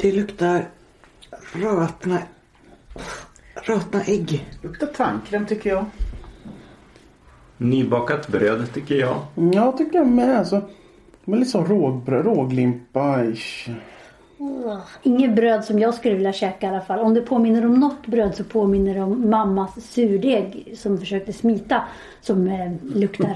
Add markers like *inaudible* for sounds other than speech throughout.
Det luktar rötna, rötna ägg. Luktar tandkräm tycker jag. Nybakat bröd tycker jag. Jag tycker jag med. Alltså, men lite som rågbröd, råglimpa-ish. Inget bröd som jag skulle vilja käka i alla fall. Om det påminner om något bröd så påminner det om mammas surdeg som försökte smita. Som eh, luktar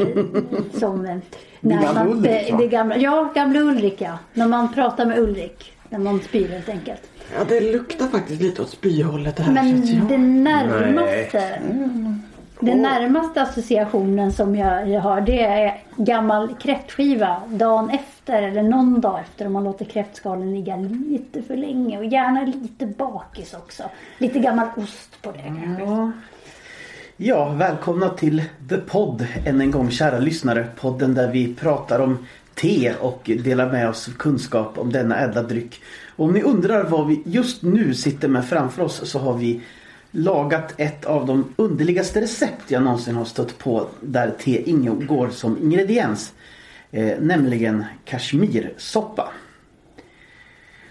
som... Eh, när gamla man- Ulrik, det gamla, Ja, gamla Ulrik ja. När man pratar med Ulrik. När man spyr helt enkelt. Ja, det luktar faktiskt lite åt spyhållet det här. Men jag. det närmaste... Den närmaste associationen som jag, har det är gammal kräftskiva dagen efter eller någon dag efter om man låter kräftskalen ligga lite för länge och gärna lite bakis också. Lite gammal ost på det kanske. Ja. ja, välkomna till The Pod än en gång kära lyssnare. Podden där vi pratar om te och delar med oss kunskap om denna ädla dryck. Och om ni undrar vad vi just nu sitter med framför oss så har vi lagat ett av de underligaste recept jag någonsin har stött på där te ingår som ingrediens. Eh, nämligen kashmirsoppa.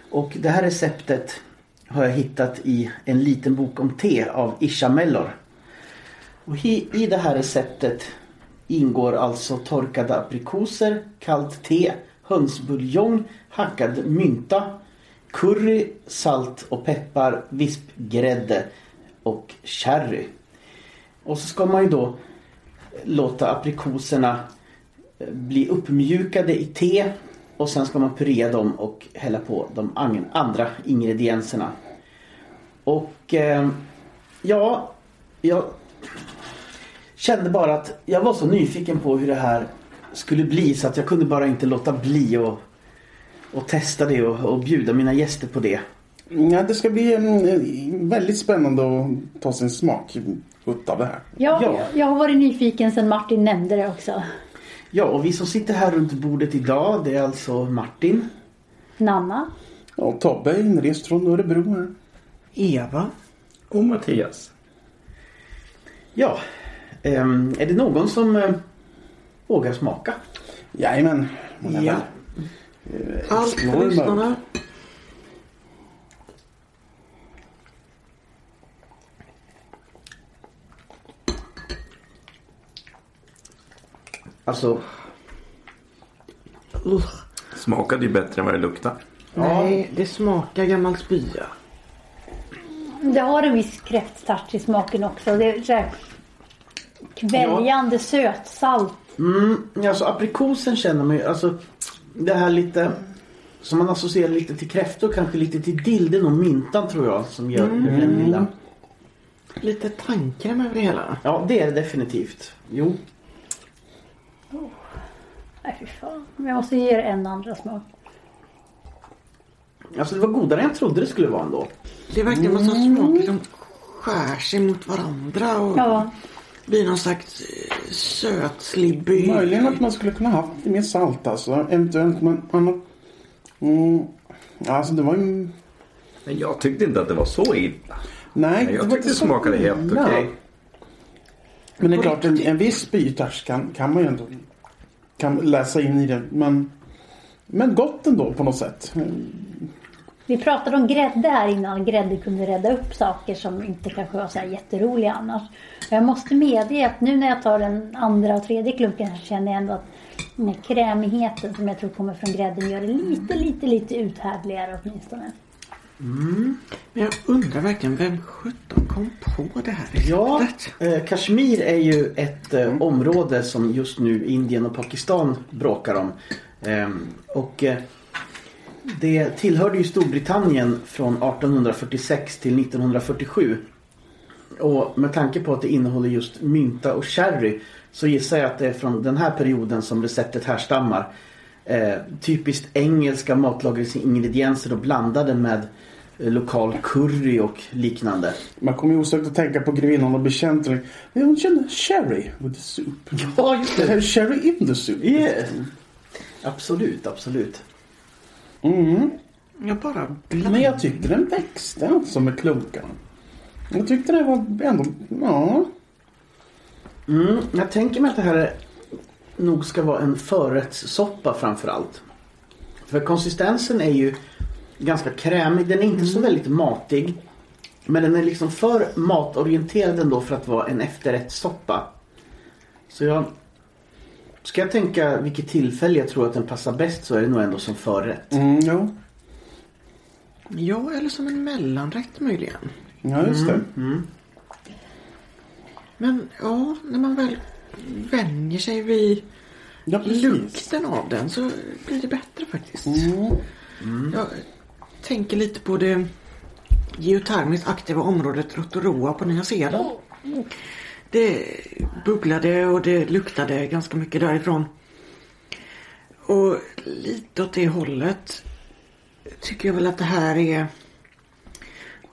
Och det här receptet har jag hittat i en liten bok om te av Isha Mellor. Och i, I det här receptet ingår alltså torkade aprikoser, kallt te, hönsbuljong, hackad mynta, curry, salt och peppar, vispgrädde och sherry. Och så ska man ju då eh, låta aprikoserna eh, bli uppmjukade i te och sen ska man purea dem och hälla på de andra ingredienserna. Och eh, ja, jag kände bara att jag var så nyfiken på hur det här skulle bli så att jag kunde bara inte låta bli och, och testa det och, och bjuda mina gäster på det. Ja, det ska bli mm, väldigt spännande att ta sin smak ut av det här. Ja, Ja. jag har varit nyfiken sen Martin nämnde det också. Ja, och vi som sitter här runt bordet idag det är alltså Martin, Nanna. Ja, Tobbe inrest från Örebro här. Eva. Och Mattias. Ja, ehm, är det någon som eh, vågar smaka? Jajamän. Ja. eh, Allt för lyssnarna. Alltså, Usch. Smakade ju bättre än vad det luktar. Nej, det smakar gammal spya. Det har en viss kräfttouch i smaken också. Det är så här kväljande sötsalt. mm, alltså aprikosen känner man ju, alltså det här lite som man associerar lite till kräftor, kanske lite till dilden och myntan tror jag som gör den lilla. Lite tandkräm över det hela. Ja, det är det definitivt. Jo, Nej fy fan. Men Jag måste ge er en andra smak. alltså det var godare än jag trodde det skulle vara ändå. Det är verkligen massa smaker som skär sig mot varandra och Ja, blir någon slags eh, söt, slibbig... Möjligen att man skulle kunna haft lite mer salt alltså. Eventuellt men annat. Mm, alltså det var ju... Men jag tyckte inte att det var så illa. Nej, Jag var tyckte inte det så smakade helt okej. Men det är klart, en, en viss spytouch kan, kan man ju ändå kan läsa in i det. Men, men gott ändå på något sätt. Vi pratade om grädde här innan. Grädde kunde rädda upp saker som inte kanske var så här jätteroliga annars. Och jag måste medge att nu när jag tar den andra och tredje klunken så känner jag ändå att den här krämigheten som jag tror kommer från grädden gör det lite, lite, lite uthärdligare åtminstone. Men jag undrar verkligen vem sjutton kom på det här Ja, receptet? eh, Kashmir är ju ett eh, område som just nu Indien och Pakistan bråkar om. Ehm, och eh, det tillhörde ju Storbritannien från 1846 till 1947. Och med tanke på att det innehåller just mynta och sherry så gissar jag att det är från den här perioden som receptet härstammar. Eh, typiskt engelska matlagningsingredienser och blandade med eh, lokal curry och liknande. Man kommer ju osökt att tänka på grevinnan och bekänten. Men hon kände sherry with the soup. Ja, just Det sherry in the soup. Yeah. Absolut, absolut. Mm. Jag bara Men jag tyckte den växte alltså med klunkarna. Jag tyckte det var ändå, ja. Mm, jag tänker mig att det här är, nog ska vara en förrättssoppa framför allt. För konsistensen är ju ganska krämig. Den är inte så väldigt matig. Men den är liksom för matorienterad ändå för att vara en efterrättssoppa. Så jag... Ska jag tänka vilket tillfälle jag tror att den passar bäst så är det nog ändå som förrätt. Mm, jo. Ja, eller som en mellanrätt möjligen. Ja, just det. Men ja, när man väl vänjer sig vid Ja, lukten av den så blir det bättre faktiskt. Mm. Jag tänker lite på det geotermiskt aktiva området Rotorua på Nya Zeeland. Det bubblade och det luktade ganska mycket därifrån. Och lite åt det hållet tycker jag väl att det här är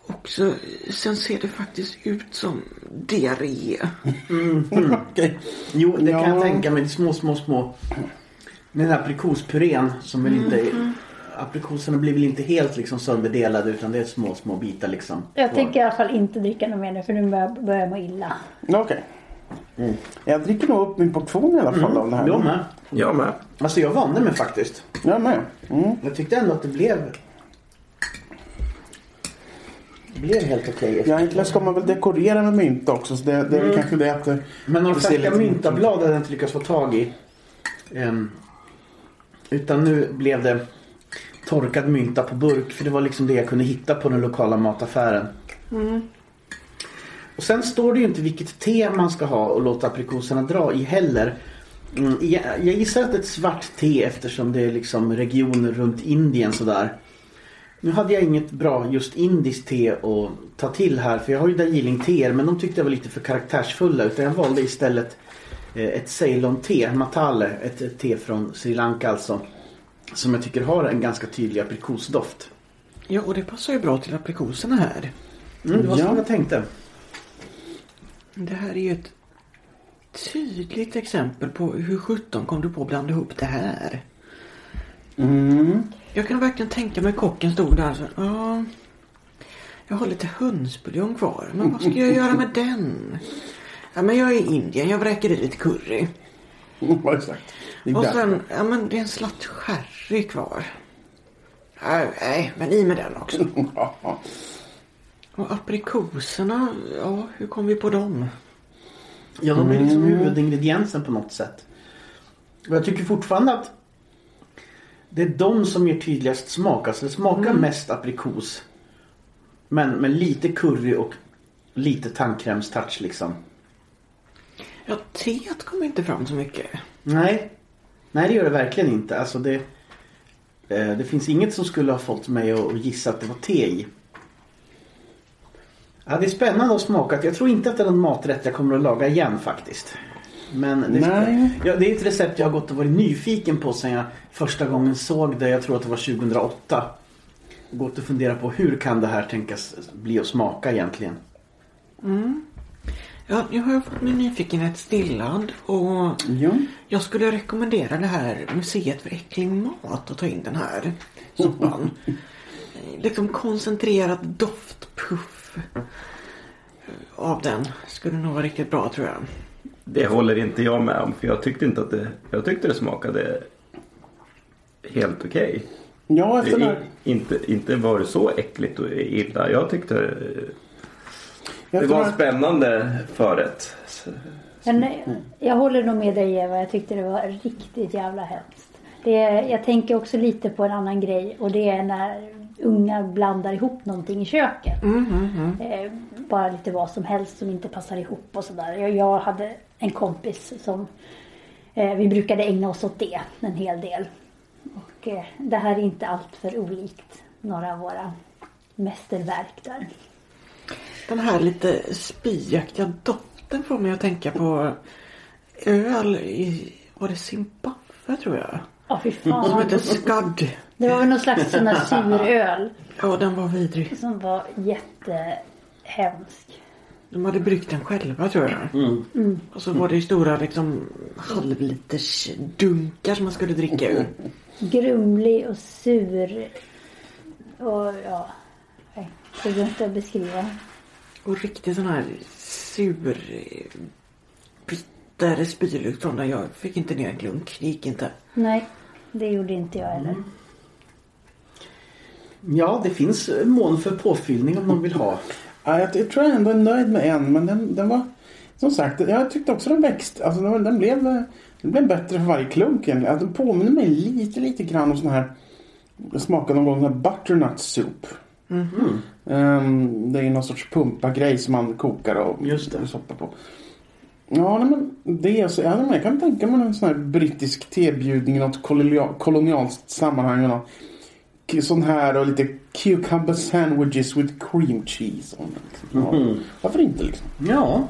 också. Sen ser det faktiskt ut som diarré. *laughs* Okej. Jo, det kan Ja. jag tänka mig. Det är små, små, små. Den här aprikospurén som väl inte... Aprikoserna blir väl inte helt liksom sönderdelade utan det är små, små bitar liksom. Jag tänker i alla fall inte dricka något mer nu för nu börjar jag må illa. Okej. Jag dricker nog upp min portion i alla fall av det här. Jag med. Jag med. Alltså jag vande mig faktiskt. Jag med. Mm. Jag tyckte ändå att det blev... Det blev helt okej. Ja, egentligen ska man väl dekorera med mynta också. Så det, det är väl kanske det att det... Men några färska lite- myntablad hade jag inte lyckats få tag i. Ehm, utan nu blev det torkad mynta på burk. För det var liksom det jag kunde hitta på den lokala mataffären. Och sen står det ju inte vilket te man ska ha och låta aprikoserna dra i heller. Mm, jag, jag gissar att det är ett svart te eftersom det är liksom regioner runt Indien sådär. Nu hade jag inget bra just indiskt te att ta till här för jag har ju Darjeeling-teer men de tyckte jag var lite för karaktärsfulla utan jag valde istället eh, ett Ceylon-te, Matale, ett ett te från Sri Lanka alltså. Som jag tycker har en ganska tydlig aprikosdoft. Ja, och det passar ju bra till aprikoserna här. Mm, det var Ja. som jag tänkte. Det här är ju ett tydligt exempel på hur 17 kom du på att blanda ihop det här. Mm. Jag kan verkligen tänka mig kocken stod där så ja. Jag har lite hönsbuljong kvar. Men vad ska jag göra med den? Ja men jag är i Indien. Jag vräker i lite curry. *laughs* Ja, exakt. Och sen, ja men det är en slatt sherry kvar. Nej, nej, men i med den också. *laughs* Och aprikoserna, ja hur kom vi på dem? Ja, de är liksom huvudingrediensen på något sätt. Och jag tycker fortfarande att det är de som ger tydligast smak. Alltså det smakar mest aprikos. Men med lite curry och lite tandkrämstouch liksom. Ja, teet kommer inte fram så mycket. Nej. Nej, det gör det verkligen inte. Alltså det, eh, det finns inget som skulle ha fått mig att gissa att det var te i. Ja, det är spännande att smaka. Jag tror inte att det är en maträtt jag kommer att laga igen faktiskt. Men det, Nej. Ja, det är ett recept jag har gått och varit nyfiken på sedan jag första gången såg det. Jag tror att det var 2008. Gått och funderat på hur kan det här tänkas bli att smaka egentligen. Ja, nu har jag fått min nyfikenhet stillad och Ja. jag skulle rekommendera det här museet för äcklig mat att ta in den här soppan. *laughs* liksom koncentrerad doftpuff av den skulle nog vara riktigt bra tror jag. Det håller inte jag med om för jag tyckte inte att det... Jag tyckte det smakade helt okej. Ja, efter Det- här, Inte, inte var det så äckligt och illa. Jag tyckte det var en spännande förrätt. Men jag håller nog med dig Eva. Jag tyckte det var riktigt jävla hemskt. Det, jag tänker också lite på en annan grej och det är när unga blandar ihop någonting i köket. Eh, bara lite vad som helst som inte passar ihop och sådär. Jag, jag hade en kompis som eh, vi brukade ägna oss åt det en hel del. Och eh, det här är inte allt för olikt några av våra mästerverk där. Den här lite spyaktiga doften får mig att tänka på öl i, var det Zimbabwe tror jag? Ja fy Som fan. heter Scud. Det var väl någon slags sån här suröl Ja, den var vidrig. som var jättehemsk. De hade bryggt den själva tror jag. Och så var det ju stora liksom halvliters dunkar som man skulle dricka ur. grumlig och sur. Och ja, det går inte att beskriva. Och riktigt sån här sur, bitter spylukt från den. Jag fick inte ner en klunk. Det gick inte. Nej, det gjorde inte jag heller. Ja, det finns mån för påfyllning om någon vill ha. Ja, jag, jag tror jag ändå är nöjd med en men den, den var som sagt, jag tyckte också den växte. Alltså den, den, blev, den blev bättre för varje klunk egentligen. Alltså, Den påminner mig lite, lite grann om sån här jag smakade någon gång här butternut soup. Ehm, det är ju någon sorts pumpa-grej som man kokar och Just det. och soppa på. Ja, nej, men det är så, ja, men jag kan tänka mig en sån här brittisk tebjudning i något kolonial, kolonialt sammanhang. k- Sån här och lite cucumber sandwiches with cream cheese. Och, liksom. ja, varför inte liksom? Ja,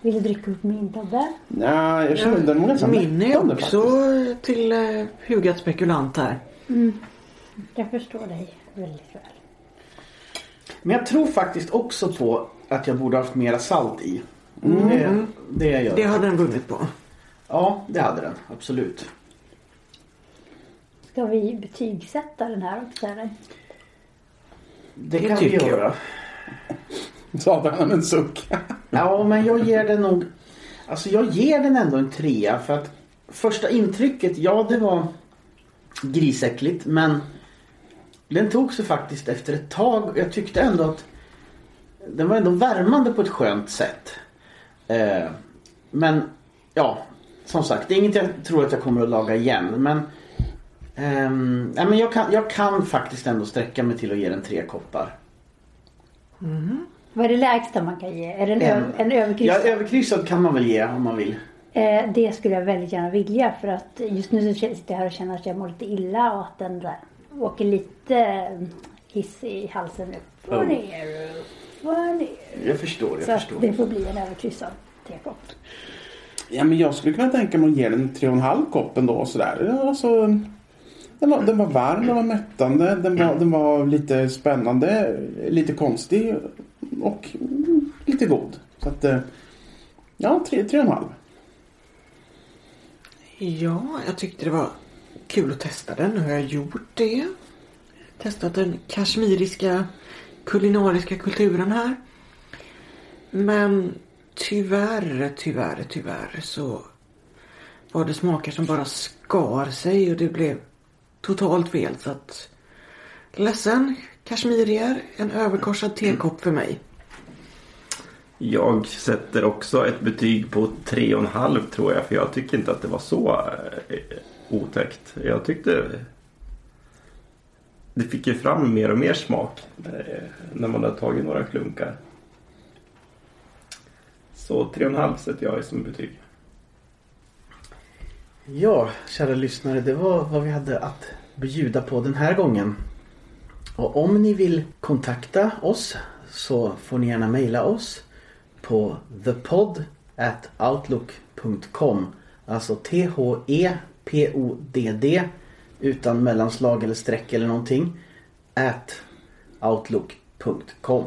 Vill du dricka upp min Tobbe? Nej, jag känner den var ganska Min är också faktiskt. till uh, hugad spekulant här. Jag förstår dig väldigt väl. Men jag tror faktiskt också på att jag borde haft mera salt i. Det, det gör. Det har den vunnit på. Ja, det hade den. Absolut. Ska vi betygsätta den här också eller? Det, Det kan vi tycker jag. göra. *laughs* Sa han med en suck. *laughs* Ja, men jag ger den nog... Alltså jag ger den ändå en trea för att första intrycket, ja det var grisäckligt men den tog sig faktiskt efter ett tag. Jag tyckte ändå att den var ändå värmande på ett skönt sätt. Eh, men ja, som sagt, det är inget jag tror att jag kommer att laga igen. Men, nej, men jag, kan, jag kan faktiskt ändå sträcka mig till att ge den tre koppar. Vad är det lägsta man kan ge? Är det en, En. en överkryss? Ja, överkryssad kan man väl ge om man vill. Eh, det skulle jag väldigt gärna vilja för att just nu så sitter jag här och känner att jag mår lite illa och att den där åker lite eh, hiss i halsen nu. Få Oh. ner, få ner. Jag förstår, jag Så förstår. det får bli en överkryssad tekopp. Ja, men jag skulle kunna tänka mig att ge den tre och en halv kopp ändå och sådär. Alltså, den, var, den var varm, den var mättande, den var, den var lite spännande, lite konstig och lite god. Så att, eh, ja, tre, tre och en halv. Ja, jag tyckte det var kul att testa den. Nu har jag gjort det. Testat den kashmiriska kulinariska kulturen här. Men tyvärr, tyvärr, tyvärr så var det smaker som bara skar sig och det blev totalt fel. Så att ledsen, kashmirier, en överkorsad tekopp för mig. Jag sätter också ett betyg på tre och en halv tror jag. För jag tycker inte att det var så eh, otäckt. Jag tyckte det fick ju fram mer och mer smak när man har tagit några klunkar. Så tre och en halv sätter jag som betyg. Ja, kära lyssnare, det var vad vi hade att bjuda på den här gången. Och om ni vill kontakta oss så får ni gärna mejla oss på thepod at outlook.com Alltså P-O-D-D utan mellanslag eller streck eller någonting at outlook.com